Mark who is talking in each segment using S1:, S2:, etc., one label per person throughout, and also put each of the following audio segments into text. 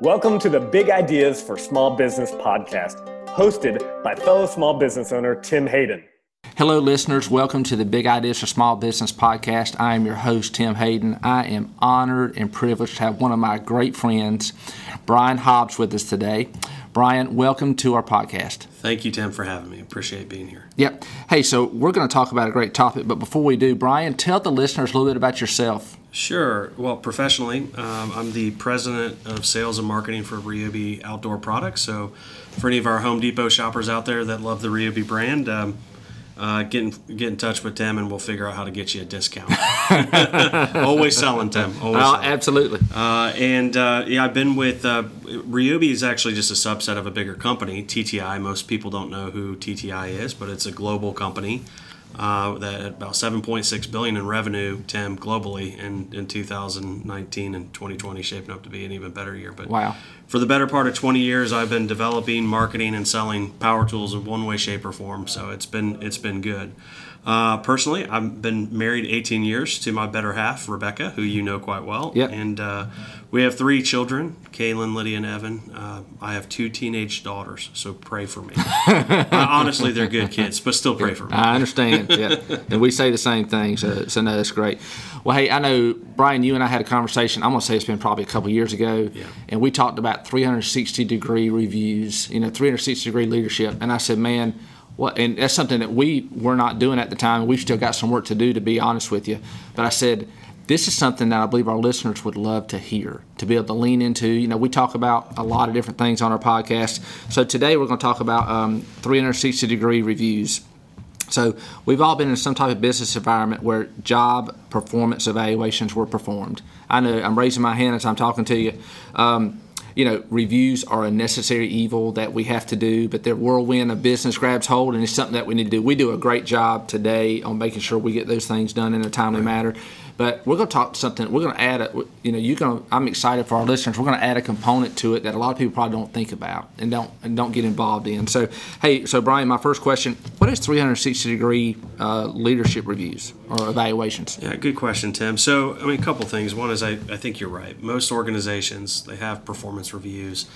S1: Welcome to the Big Ideas for Small Business podcast, hosted by fellow small business owner Tim Hayden.
S2: Hello, listeners. Welcome to the Big Ideas for Small Business podcast. I am your host, Tim Hayden. I am honored and privileged to have one of my great friends, Brian Hobbs, with us today. Brian, welcome to our podcast.
S3: Thank you, Tim, for having me. Appreciate being here.
S2: Yep. Hey, so we're going to talk about a great topic, but before we do, Brian, tell the listeners a little bit about yourself.
S3: Sure. Well, professionally, um, I'm the president of sales and marketing for Ryobi Outdoor Products. So, for any of our Home Depot shoppers out there that love the Ryobi brand, um, uh, get in, get in touch with Tim and we'll figure out how to get you a discount. Always selling, Tim. Always
S2: Oh,
S3: selling.
S2: absolutely.
S3: Uh, and uh, yeah, I've been with uh, Ryobi is actually just a subset of a bigger company, TTI. Most people don't know who TTI is, but it's a global company uh, that about 7.6 billion in revenue, Tim, globally in, in 2019 and 2020 shaping up to be an even better year. But
S2: Wow.
S3: for the better part of 20 years, I've been developing, marketing, and selling power tools in one way, shape, or form. So it's been it's been good. Uh, personally, I've been married 18 years to my better half, Rebecca, who you know quite well.
S2: Yep.
S3: And uh, we have three children Kaylin, Lydia, and Evan. Uh, I have two teenage daughters, so pray for me. uh, honestly, they're good kids, but still pray for me.
S2: I understand. yeah. And we say the same thing, so, so no, that's great. Well, hey, I know, Brian, you and I had a conversation. I'm going to say it's been probably a couple years ago.
S3: Yeah.
S2: And we talked about 360 degree reviews, you know, 360 degree leadership. And I said, man, what, and that's something that we were not doing at the time. We've still got some work to do, to be honest with you. But I said, this is something that I believe our listeners would love to hear, to be able to lean into. You know, we talk about a lot of different things on our podcast. So today we're going to talk about um, 360 degree reviews. So we've all been in some type of business environment where job performance evaluations were performed. I know I'm raising my hand as I'm talking to you. Um, you know, reviews are a necessary evil that we have to do, but the whirlwind of business grabs hold, and it's something that we need to do. We do a great job today on making sure we get those things done in a timely manner. But we're going to talk something. We're going to add a. You know, you're going. I'm excited for our listeners. We're going to add a component to it that a lot of people probably don't think about and don't and don't get involved in. So, hey, so Brian, my first question: What is 360 degree uh, leadership reviews or evaluations?
S3: Yeah, good question, Tim. So, I mean, a couple things. One is I, I think you're right. Most organizations, they have performance reviews.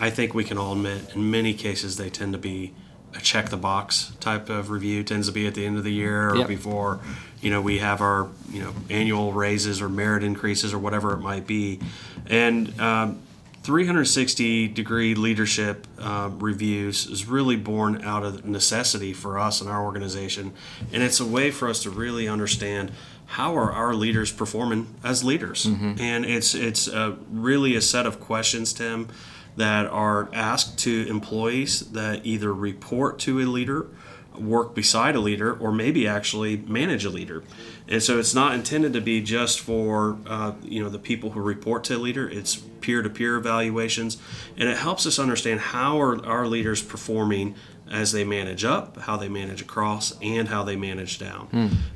S3: I think we can all admit in many cases they tend to be a check the box type of review tends to be at the end of the year or
S2: Yep.
S3: before you know we have our you know annual raises or merit increases or whatever it might be. And um, 360 degree leadership uh, reviews is really born out of necessity for us and our organization. And it's a way for us to really understand how are our leaders performing as leaders. And it's it's uh, really a set of questions tim that are asked to employees that either report to a leader work beside a leader or maybe actually manage a leader. And so it's not intended to be just for uh, you know the people who report to a leader. It's peer-to-peer evaluations. And it helps us understand how are our leaders performing as they manage up how they manage across and how they manage down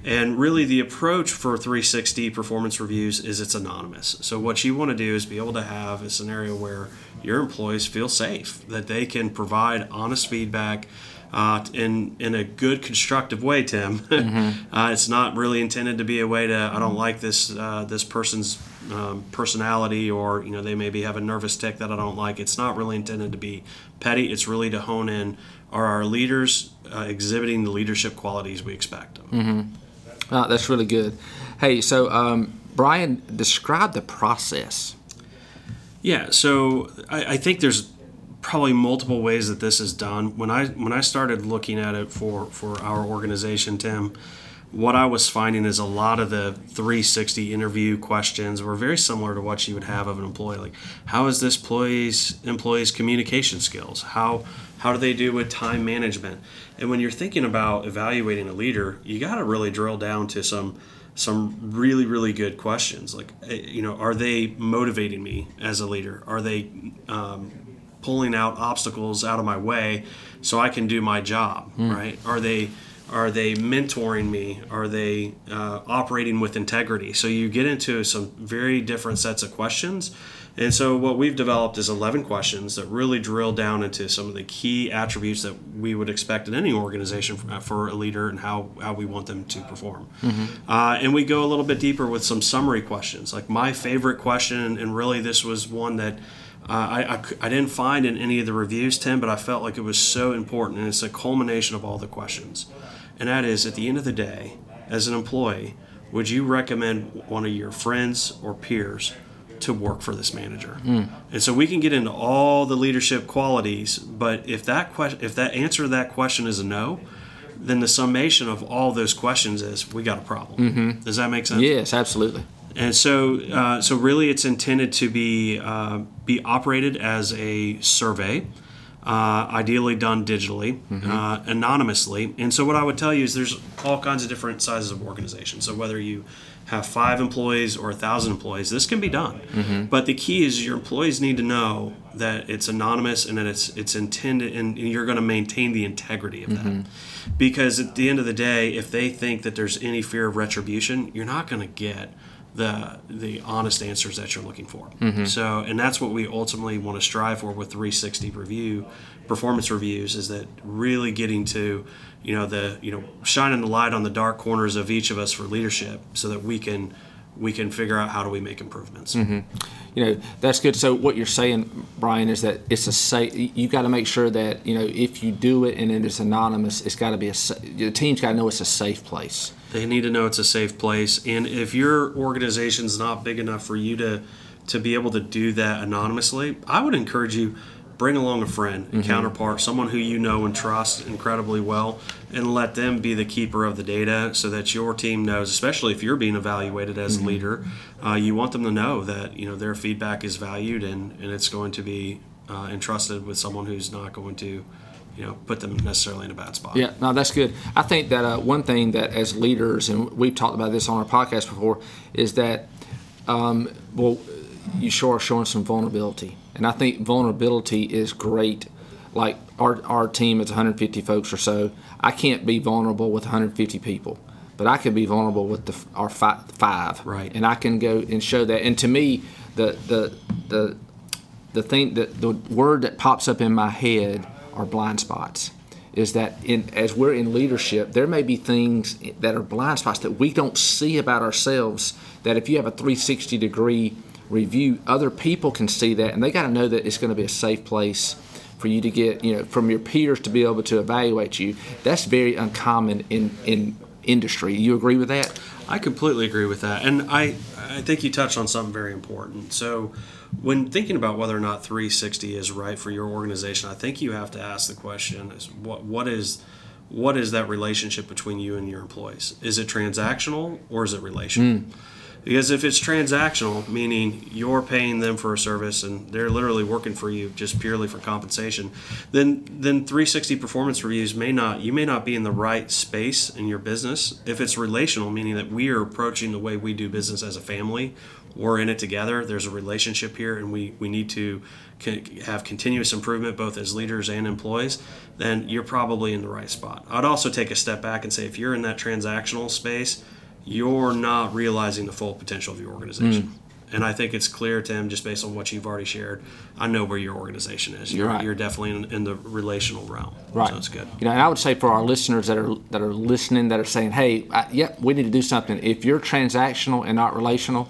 S3: and really the approach for 360 performance reviews is it's anonymous so what you want to do is be able to have a scenario where your employees feel safe that they can provide honest feedback uh, in in a good constructive way, Tim. uh, it's not really intended to be a way to I don't like this uh, this person's um, personality or you know they maybe have a nervous tick that I don't like. It's not really intended to be petty. It's really to hone in are our leaders uh, exhibiting the leadership qualities we expect. them.
S2: Uh, that's really good. Hey, so um, Brian, describe the process.
S3: Yeah, so I, I think there's probably multiple ways that this is done. When I when I started looking at it for for our organization, Tim, what I was finding is a lot of the 360 interview questions were very similar to what you would have of an employee. Like, how is this employee's employee's communication skills? How how do they do with time management? And when you're thinking about evaluating a leader, you got to really drill down to some some really really good questions like eh, you know are they motivating me as a leader are they um, pulling out obstacles out of my way so i can do my job right are they are they mentoring me are they uh, operating with integrity so you get into some very different sets of questions and so what we've developed is 11 questions that really drill down into some of the key attributes that we would expect in any organization for, for a leader and how, how we want them to perform. Uh, and we go a little bit deeper with some summary questions. Like my favorite question, and really this was one that uh, I, I, I didn't find in any of the reviews, Tim, but I felt like it was so important, and it's a culmination of all the questions. And that is, at the end of the day, as an employee, would you recommend one of your friends or peers to work for this manager? Mm. And so we can get into all the leadership qualities, but if that question, if that answer to that question is a no, then the summation of all those questions is we got a problem. Mm-hmm. Does that make sense?
S2: Yes, absolutely.
S3: And so, uh, so really, it's intended to be uh, be operated as a survey, uh, ideally done digitally, mm-hmm. Uh, anonymously. And so, what I would tell you is there's all kinds of different sizes of organizations. So whether you have five employees or a thousand employees, this can be done. Mm-hmm. But the key is your employees need to know that it's anonymous and that it's it's intended, and you're going to maintain the integrity of that. Mm-hmm. Because at the end of the day, if they think that there's any fear of retribution, you're not going to get the the honest answers that you're looking for. Mm-hmm. So, and that's what we ultimately want to strive for with 360 review performance reviews is that really getting to you know the you know shining the light on the dark corners of each of us for leadership so that we can we can figure out how do we make improvements.
S2: Mm-hmm. You know that's good. So what you're saying, Brian, is that it's a safe. You got to make sure that you know if you do it and it's anonymous, it's got to be a. The team's got to know it's a safe place.
S3: They need to know it's a safe place. And if your organization's not big enough for you to to be able to do that anonymously, I would encourage you bring along a friend, a mm-hmm. counterpart, someone who you know and trust incredibly well, and let them be the keeper of the data so that your team knows, especially if you're being evaluated as mm-hmm. a leader, uh, you want them to know that you know their feedback is valued and, and it's going to be uh, entrusted with someone who's not going to you know put them necessarily in a bad spot.
S2: Yeah, no, that's good. I think that uh, one thing that as leaders, and we've talked about this on our podcast before, is that um, well, you sure are showing some vulnerability, and I think vulnerability is great. Like our our team is 150 folks or so. I can't be vulnerable with 150 people, but I can be vulnerable with the, our five, five,
S3: right?
S2: And I can go and show that. And to me, the the the the thing that the word that pops up in my head are blind spots is that in, as we're in leadership, there may be things that are blind spots that we don't see about ourselves. That if you have a 360 degree review, other people can see that, and they got to know that it's going to be a safe place for you to get, you know, from your peers to be able to evaluate you. That's very uncommon in in industry. You agree with that?
S3: I completely agree with that, and I I think you touched on something very important. So when thinking about whether or not 360 is right for your organization, I think you have to ask the question: is what what is what is that relationship between you and your employees? Is it transactional or is it relational? Mm. Because if it's transactional, meaning you're paying them for a service and they're literally working for you just purely for compensation, then then 360 performance reviews may not you may not be in the right space in your business. If it's relational, meaning that we are approaching the way we do business as a family, we're in it together. There's a relationship here, and we we need to have continuous improvement both as leaders and employees. Then you're probably in the right spot. I'd also take a step back and say if you're in that transactional space you're not realizing the full potential of your organization. Mm. And I think it's clear, Tim, just based on what you've already shared. I know where your organization is.
S2: You're,
S3: you're
S2: right.
S3: You're definitely in, in, the relational realm.
S2: Right.
S3: So it's good.
S2: You know, and I would say for our listeners that are that are listening, that are saying, "Hey, I, yep, we need to do something." If you're transactional and not relational,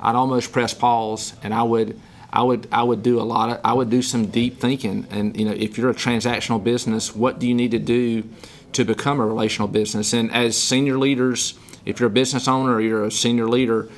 S2: I'd almost press pause, and I would. I would I would do a lot of I would do some deep thinking and you know if you're a transactional business what do you need to do to become a relational business and as senior leaders if you're a business owner or you're a senior leader,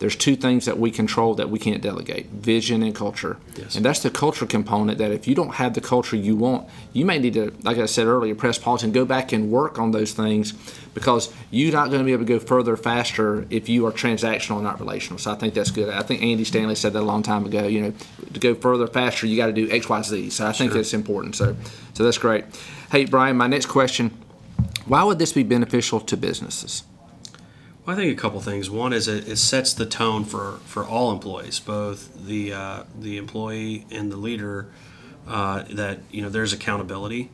S2: there's two things that we control that we can't delegate vision and culture.
S3: Yes.
S2: And that's the culture component that if you don't have the culture you want, you may need to, like I said earlier, press pause and go back and work on those things because you're not going to be able to go further faster if you are transactional and not relational. So I think that's good. I think Andy Stanley said that a long time ago. You know, to go further faster, you got to do X, Y, Z. So I think sure. that's important. So, so that's great. Hey, Brian, my next question why would this be beneficial to businesses?
S3: Well, I think a couple things. One is it, it, sets the tone for, for all employees, both the uh, the employee and the leader. Uh, that you know, there's accountability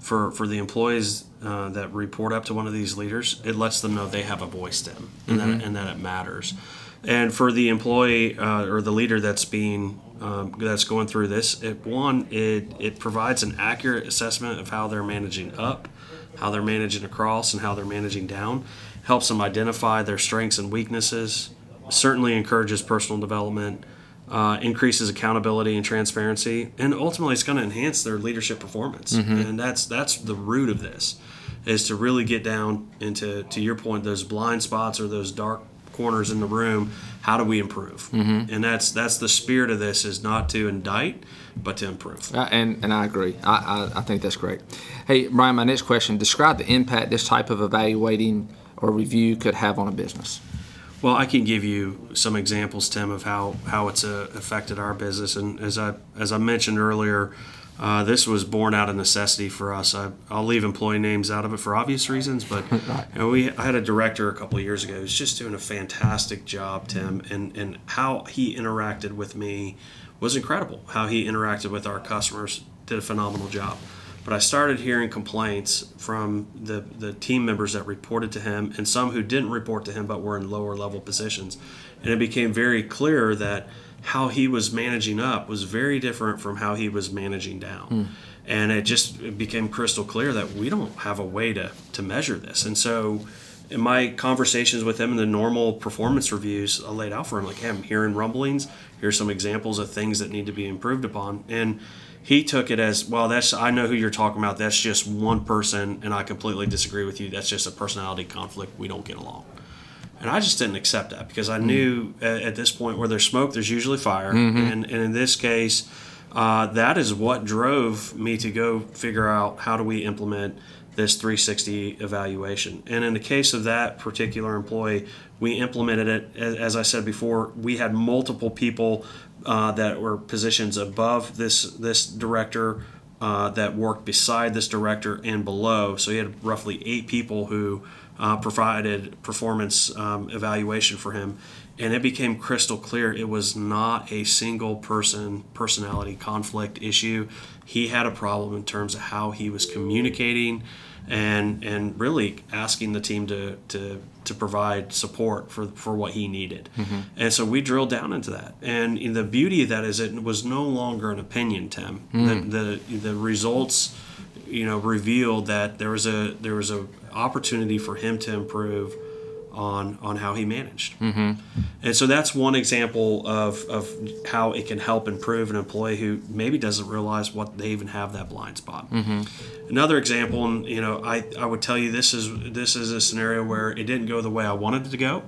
S3: for for the employees uh, that report up to one of these leaders. It lets them know they have a voice them, and, mm-hmm. that, and that it matters. And for the employee uh, or the leader that's being um, that's going through this, it, one it it provides an accurate assessment of how they're managing up, how they're managing across, and how they're managing down helps them identify their strengths and weaknesses, certainly encourages personal development, uh, increases accountability and transparency, and ultimately it's going to enhance their leadership performance. And that's that's the root of this, is to really get down into to your point those blind spots or those dark corners in the room. How do we improve? And that's that's the spirit of this is not to indict, but to improve.
S2: Uh, and and I agree. I, I I think that's great. Hey, Brian, my next question: Describe the impact this type of evaluating or review could have on a business.
S3: Well, I can give you some examples, Tim, of how, how it's uh, affected our business. And as I as I mentioned earlier, uh, this was born out of necessity for us. I, I'll leave employee names out of it for obvious reasons, but you know, we I had a director a couple of years ago who's just doing a fantastic job, Tim, and and how he interacted with me was incredible. How he interacted with our customers did a phenomenal job. But I started hearing complaints from the, the team members that reported to him and some who didn't report to him but were in lower level positions. And it became very clear that how he was managing up was very different from how he was managing down. Hmm. And it just it became crystal clear that we don't have a way to, to measure this. And so in my conversations with him in the normal performance reviews, I laid out for him like, hey, I'm hearing rumblings. Here's some examples of things that need to be improved upon. And he took it as well that's i know who you're talking about. That's just one person and i completely disagree with you. That's just a personality conflict. We don't get along. And i just didn't accept that because i knew at, at this point where there's smoke there's usually fire. And, and in this case uh, that is what drove me to go figure out how do we implement this 360 evaluation. And in the case of that particular employee we implemented it. As, as i said before we had multiple people uh, that were positions above this this director uh, that worked beside this director and below. So he had roughly eight people who uh, provided performance um, evaluation for him, and it became crystal clear it was not a single person personality conflict issue. He had a problem in terms of how he was communicating. And, and really asking the team to, to to provide support for for what he needed. Mm-hmm. And so we drilled down into that. And the beauty of that is it was no longer an opinion, Tim. Mm. The, the the results, you know, revealed that there was a there was a opportunity for him to improve on on how he managed. Mm-hmm. And so that's one example of of how it can help improve an employee who maybe doesn't realize what they even have that blind spot. Another example, and you know, I, I would tell you this is this is a scenario where it didn't go the way I wanted it to go,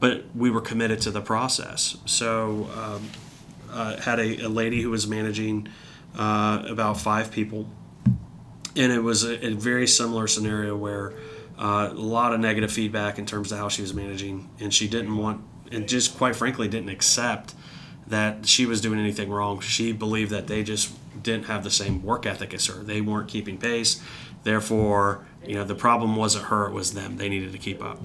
S3: but we were committed to the process. So, um, uh, had a, a lady who was managing uh, about five people, and it was a, a very similar scenario where uh, a lot of negative feedback in terms of how she was managing, and she didn't want, and just quite frankly, didn't accept that she was doing anything wrong. She believed that they just didn't have the same work ethic as her. They weren't keeping pace. Therefore, you know, the problem wasn't her, it was them. They needed to keep up.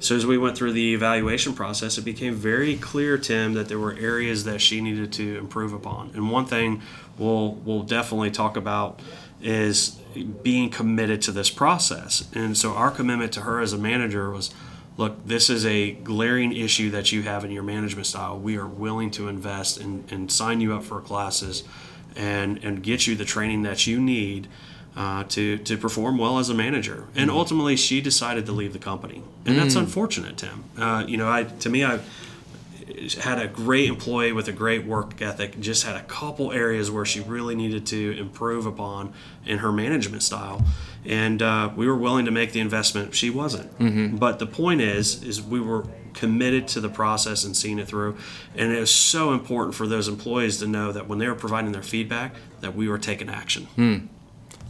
S3: So as we went through the evaluation process, it became very clear, Tim, that there were areas that she needed to improve upon. And one thing we'll we'll definitely talk about is being committed to this process. And so our commitment to her as a manager was look, this is a glaring issue that you have in your management style. We are willing to invest and, and sign you up for classes and, and get you the training that you need uh, to, to perform well as a manager. And ultimately, she decided to leave the company. And that's unfortunate, Tim. Uh, you know, I to me, I had a great employee with a great work ethic, just had a couple areas where she really needed to improve upon in her management style. And uh, we were willing to make the investment. She wasn't. But the point is, is we were committed to the process and seeing it through. And it was so important for those employees to know that when they were providing their feedback, that we were taking action.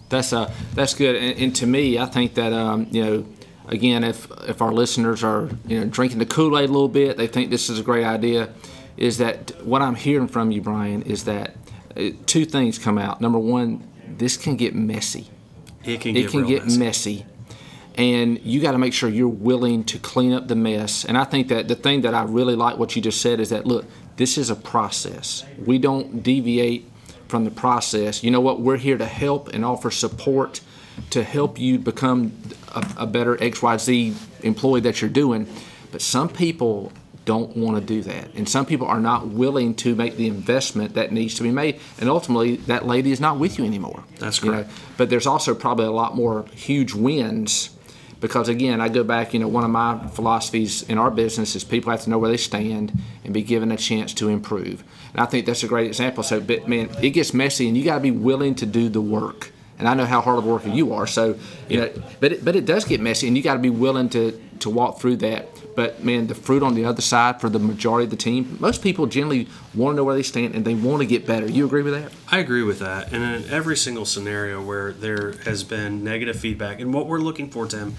S2: That's uh, that's good. And, and to me, I think that um, you know, again, if if our listeners are you know drinking the Kool Aid a little bit, they think this is a great idea. Is that what I'm hearing from you, Brian? Is that uh, two things come out. Number one, this can get messy.
S3: It can
S2: It
S3: get,
S2: can get
S3: messy.
S2: messy. And you got to make sure you're willing to clean up the mess. And I think that the thing that I really like what you just said is that look, this is a process. We don't deviate from the process. You know what? We're here to help and offer support to help you become a, a better XYZ employee that you're doing. But some people don't want to do that. And some people are not willing to make the investment that needs to be made. And ultimately, that lady is not with you anymore.
S3: That's
S2: You know,
S3: correct.
S2: but there's also probably a lot more huge wins because again, I go back. You know, one of my philosophies in our business is people have to know where they stand and be given a chance to improve. And I think that's a great example. So, but man, it gets messy, and you got to be willing to do the work. And I know how hard of a worker you are. So, you know, but it, but it does get messy, and you got to be willing to to walk through that. But man, the fruit on the other side for the majority of the team, most people generally want to know where they stand and they want to get better. You agree with that?
S3: I agree with that. And in every single scenario where there has been negative feedback, and what we're looking for, Tim,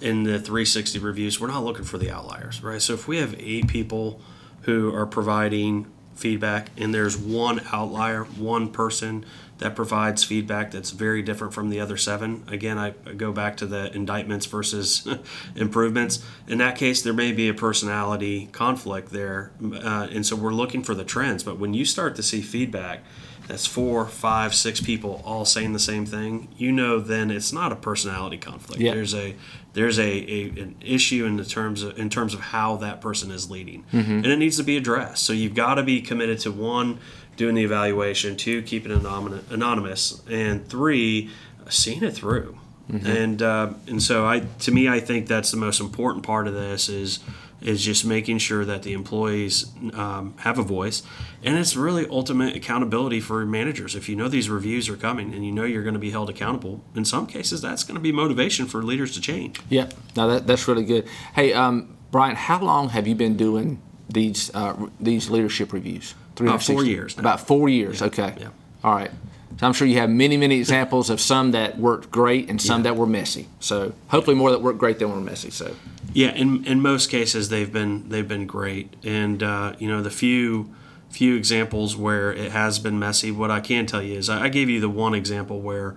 S3: in the 360 reviews, we're not looking for the outliers, right? So if we have eight people who are providing feedback and there's one outlier, one person that provides feedback that's very different from the other seven. Again, I go back to the indictments versus improvements. In that case, there may be a personality conflict there. Uh, and so we're looking for the trends. But when you start to see feedback, that's four, five, six people all saying the same thing, you know then it's not a personality conflict.
S2: Yeah.
S3: There's a there's a, a an issue in the terms of in terms of how that person is leading. And it needs to be addressed. So you've got to be committed to one, doing the evaluation, two, keeping it anonymous, anonymous and three, seeing it through. And uh, and so I to me I think that's the most important part of this is is just making sure that the employees um, have a voice, and it's really ultimate accountability for managers. If you know these reviews are coming and you know you're going to be held accountable, in some cases that's going to be motivation for leaders to change.
S2: Yeah, no, that, that's really good. Hey, um, Brian, how long have you been doing these uh, these leadership reviews?
S3: About four years now.
S2: About four years. Okay.
S3: yeah.
S2: All right. So I'm sure you have many, many examples of some that worked great and some
S3: Yeah.
S2: that were messy. So hopefully more that worked great than were messy. So
S3: Yeah, in in most cases they've been they've been great, and uh, you know the few few examples where it has been messy. What I can tell you is I, I gave you the one example where.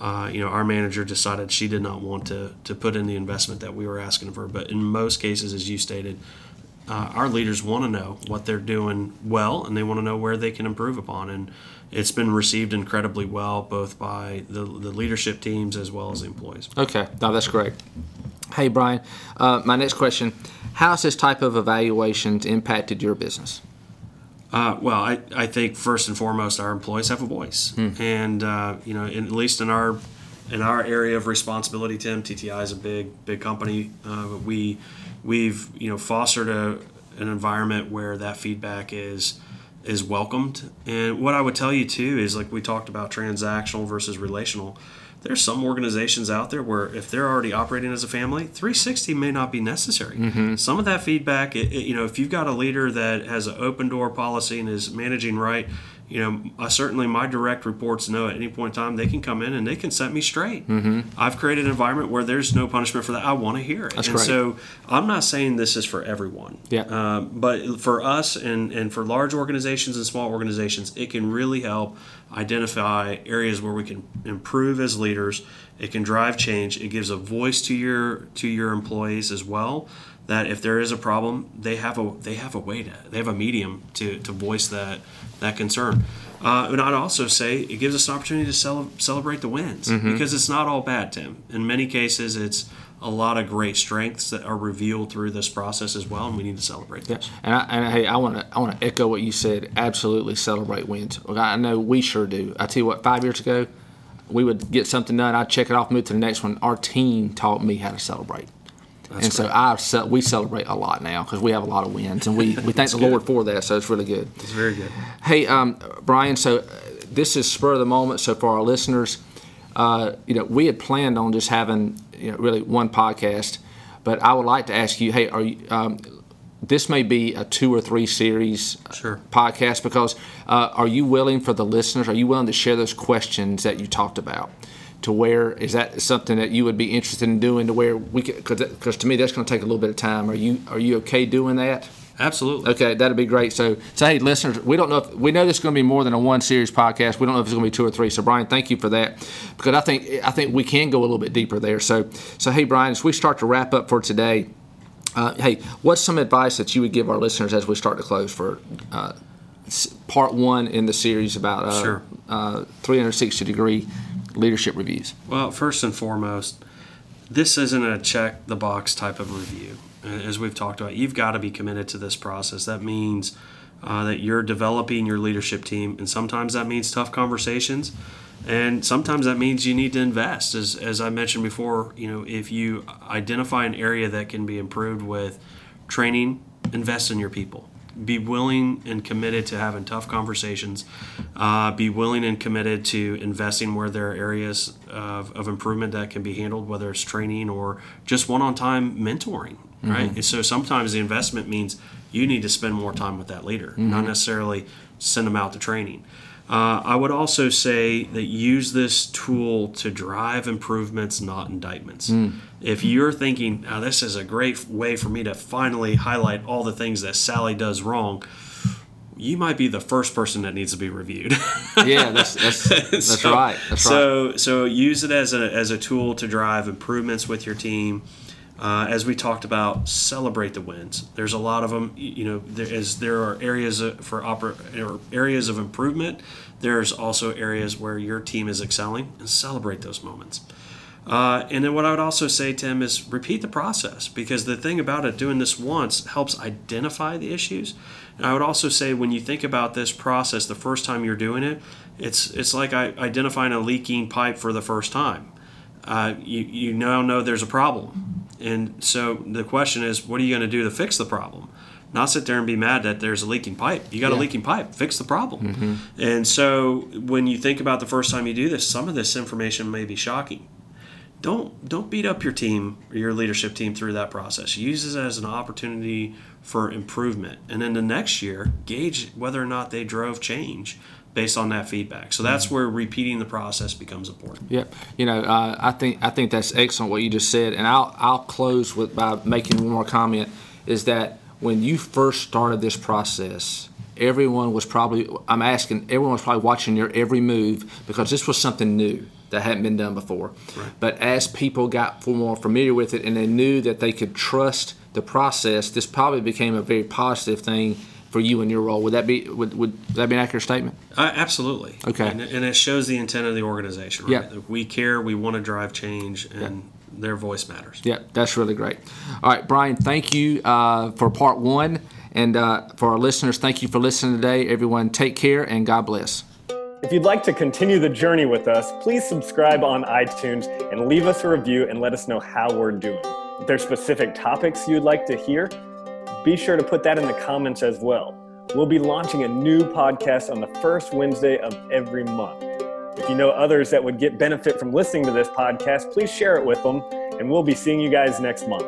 S3: Uh, you know, our manager decided she did not want to, to put in the investment that we were asking of her. But in most cases, as you stated, uh, our leaders want to know what they're doing well and they want to know where they can improve upon. And it's been received incredibly well, both by the, the leadership teams as well as the employees.
S2: okay, no, that's great. Hey, Brian, uh, my next question: How has this type of evaluations impacted your business?
S3: Uh, well, I, I think first and foremost, our employees have a voice, and uh, you know, in, at least in our in our area of responsibility, Tim, TTI is a big big company. Uh, but we we've you know fostered a an environment where that feedback is is welcomed. And what I would tell you too is like we talked about transactional versus relational. There's some organizations out there where if they're already operating as a family, 360 may not be necessary. Some of that feedback, it, it- you know, if you've got a leader that has an open door policy and is managing right, you know, uh, certainly my direct reports know at any point in time they can come in and they can set me straight. Mm-hmm. I've created an environment where there's no punishment for that. I want to hear it.
S2: That's
S3: and
S2: great.
S3: so I'm not saying this is for everyone.
S2: Yeah.
S3: Um, but for us and, and for large organizations and small organizations, it can really help identify areas where we can improve as leaders. It can drive change. It gives a voice to your to your employees as well. That if there is a problem, they have a they have a way to they have a medium to, to voice that that concern. Uh, and I'd also say it gives us an opportunity to cele- celebrate the wins because it's not all bad, Tim. In many cases, it's a lot of great strengths that are revealed through this process as well, and we need to celebrate those.
S2: And, I, and hey, I want to I want to echo what you said. Absolutely celebrate wins. I know we sure do. I tell you what, five years ago, we would get something done. I'd check it off, move to the next one. Our team taught me how to celebrate. And so I ce- we celebrate a lot now because we have a lot of wins, and we, we thank the Lord for that. So it's really good.
S3: It's very good.
S2: Hey, um, Brian. So uh, this is spur of the moment. So for our listeners, uh, you know, we had planned on just having you know really one podcast, but I would like to ask you, hey, are you? Um, this may be a two or three series
S3: Sure.
S2: podcast because uh, are you willing for the listeners? Are you willing to share those questions that you talked about? To where is that something that you would be interested in doing? To where we could, because to me that's going to take a little bit of time. Are you are you okay doing that?
S3: Absolutely.
S2: Okay, that'd be great. So, so hey, listeners, we don't know if we know this is going to be more than a one series podcast. We don't know if it's going to be two or three. So, Brian, thank you for that because I think I think we can go a little bit deeper there. So, so hey, Brian, as we start to wrap up for today, uh, hey, what's some advice that you would give our listeners as we start to close for uh, part one in the series about uh,
S3: Sure.
S2: uh, 360 degree leadership reviews?
S3: Well, first and foremost, this isn't a check the box type of review. As we've talked about, you've got to be committed to this process. That means uh, that you're developing your leadership team, and sometimes that means tough conversations, and sometimes that means you need to invest. As as I mentioned before, you know, if you identify an area that can be improved with training, invest in your people be willing and committed to having tough conversations. Uh, be willing and committed to investing where there are areas of, of improvement that can be handled, whether it's training or just one-on-time mentoring. Right. Mm-hmm. So sometimes the investment means you need to spend more time with that leader, mm-hmm. not necessarily send them out to training. Uh, I would also say that use this tool to drive improvements, not indictments. Mm. If you're thinking, oh, this is a great way for me to finally highlight all the things that Sally does wrong, you might be the first person that needs to be reviewed.
S2: yeah, that's that's, that's
S3: so,
S2: right. That's
S3: so,
S2: right.
S3: So use it as a as a tool to drive improvements with your team. Uh, as we talked about, celebrate the wins. There's a lot of them. You know, there is there are areas for oper- or areas of improvement. There's also areas where your team is excelling, and celebrate those moments. Uh, and then what I would also say, Tim, is repeat the process because the thing about it, doing this once helps identify the issues. And I would also say when you think about this process the first time you're doing it, it's it's like identifying a leaking pipe for the first time. Uh, you, you now know there's a problem and so the question is, what are you going to do to fix the problem? Not sit there and be mad that there's a leaking pipe. You got yeah. a leaking pipe. Fix the problem. Mm-hmm. And so when you think about the first time you do this, some of this information may be shocking. Don't don't beat up your team or your leadership team through that process. Use it as an opportunity for improvement. And then the next year, gauge whether or not they drove change based on that feedback. So that's mm-hmm. where repeating the process becomes important.
S2: Yep. You know, uh, I think I think that's excellent what you just said, and I'll I'll close with by making one more comment. Is that when you first started this process, everyone was probably I'm asking everyone was probably watching your every move because this was something new that hadn't been done before. Right. But as people got more familiar with it and they knew that they could trust the process, this probably became a very positive thing for you in your role. Would that be would, would that be an accurate statement?
S3: Uh, absolutely.
S2: Okay.
S3: And, and, it shows the intent of the organization. Right? Yeah. We care. We want to drive change, and yeah. their voice matters.
S2: Yeah, that's really great. All right, Brian. Thank you uh, for part one, and uh, for our listeners, thank you for listening today. Everyone, take care and God bless.
S1: If you'd like to continue the journey with us, please subscribe on iTunes and leave us a review and let us know how we're doing. If there's specific topics you'd like to hear be sure to put that in the comments as well. We'll be launching a new podcast on the first Wednesday of every month. If you know others that would get benefit from listening to this podcast, please share it with them, and we'll be seeing you guys next month.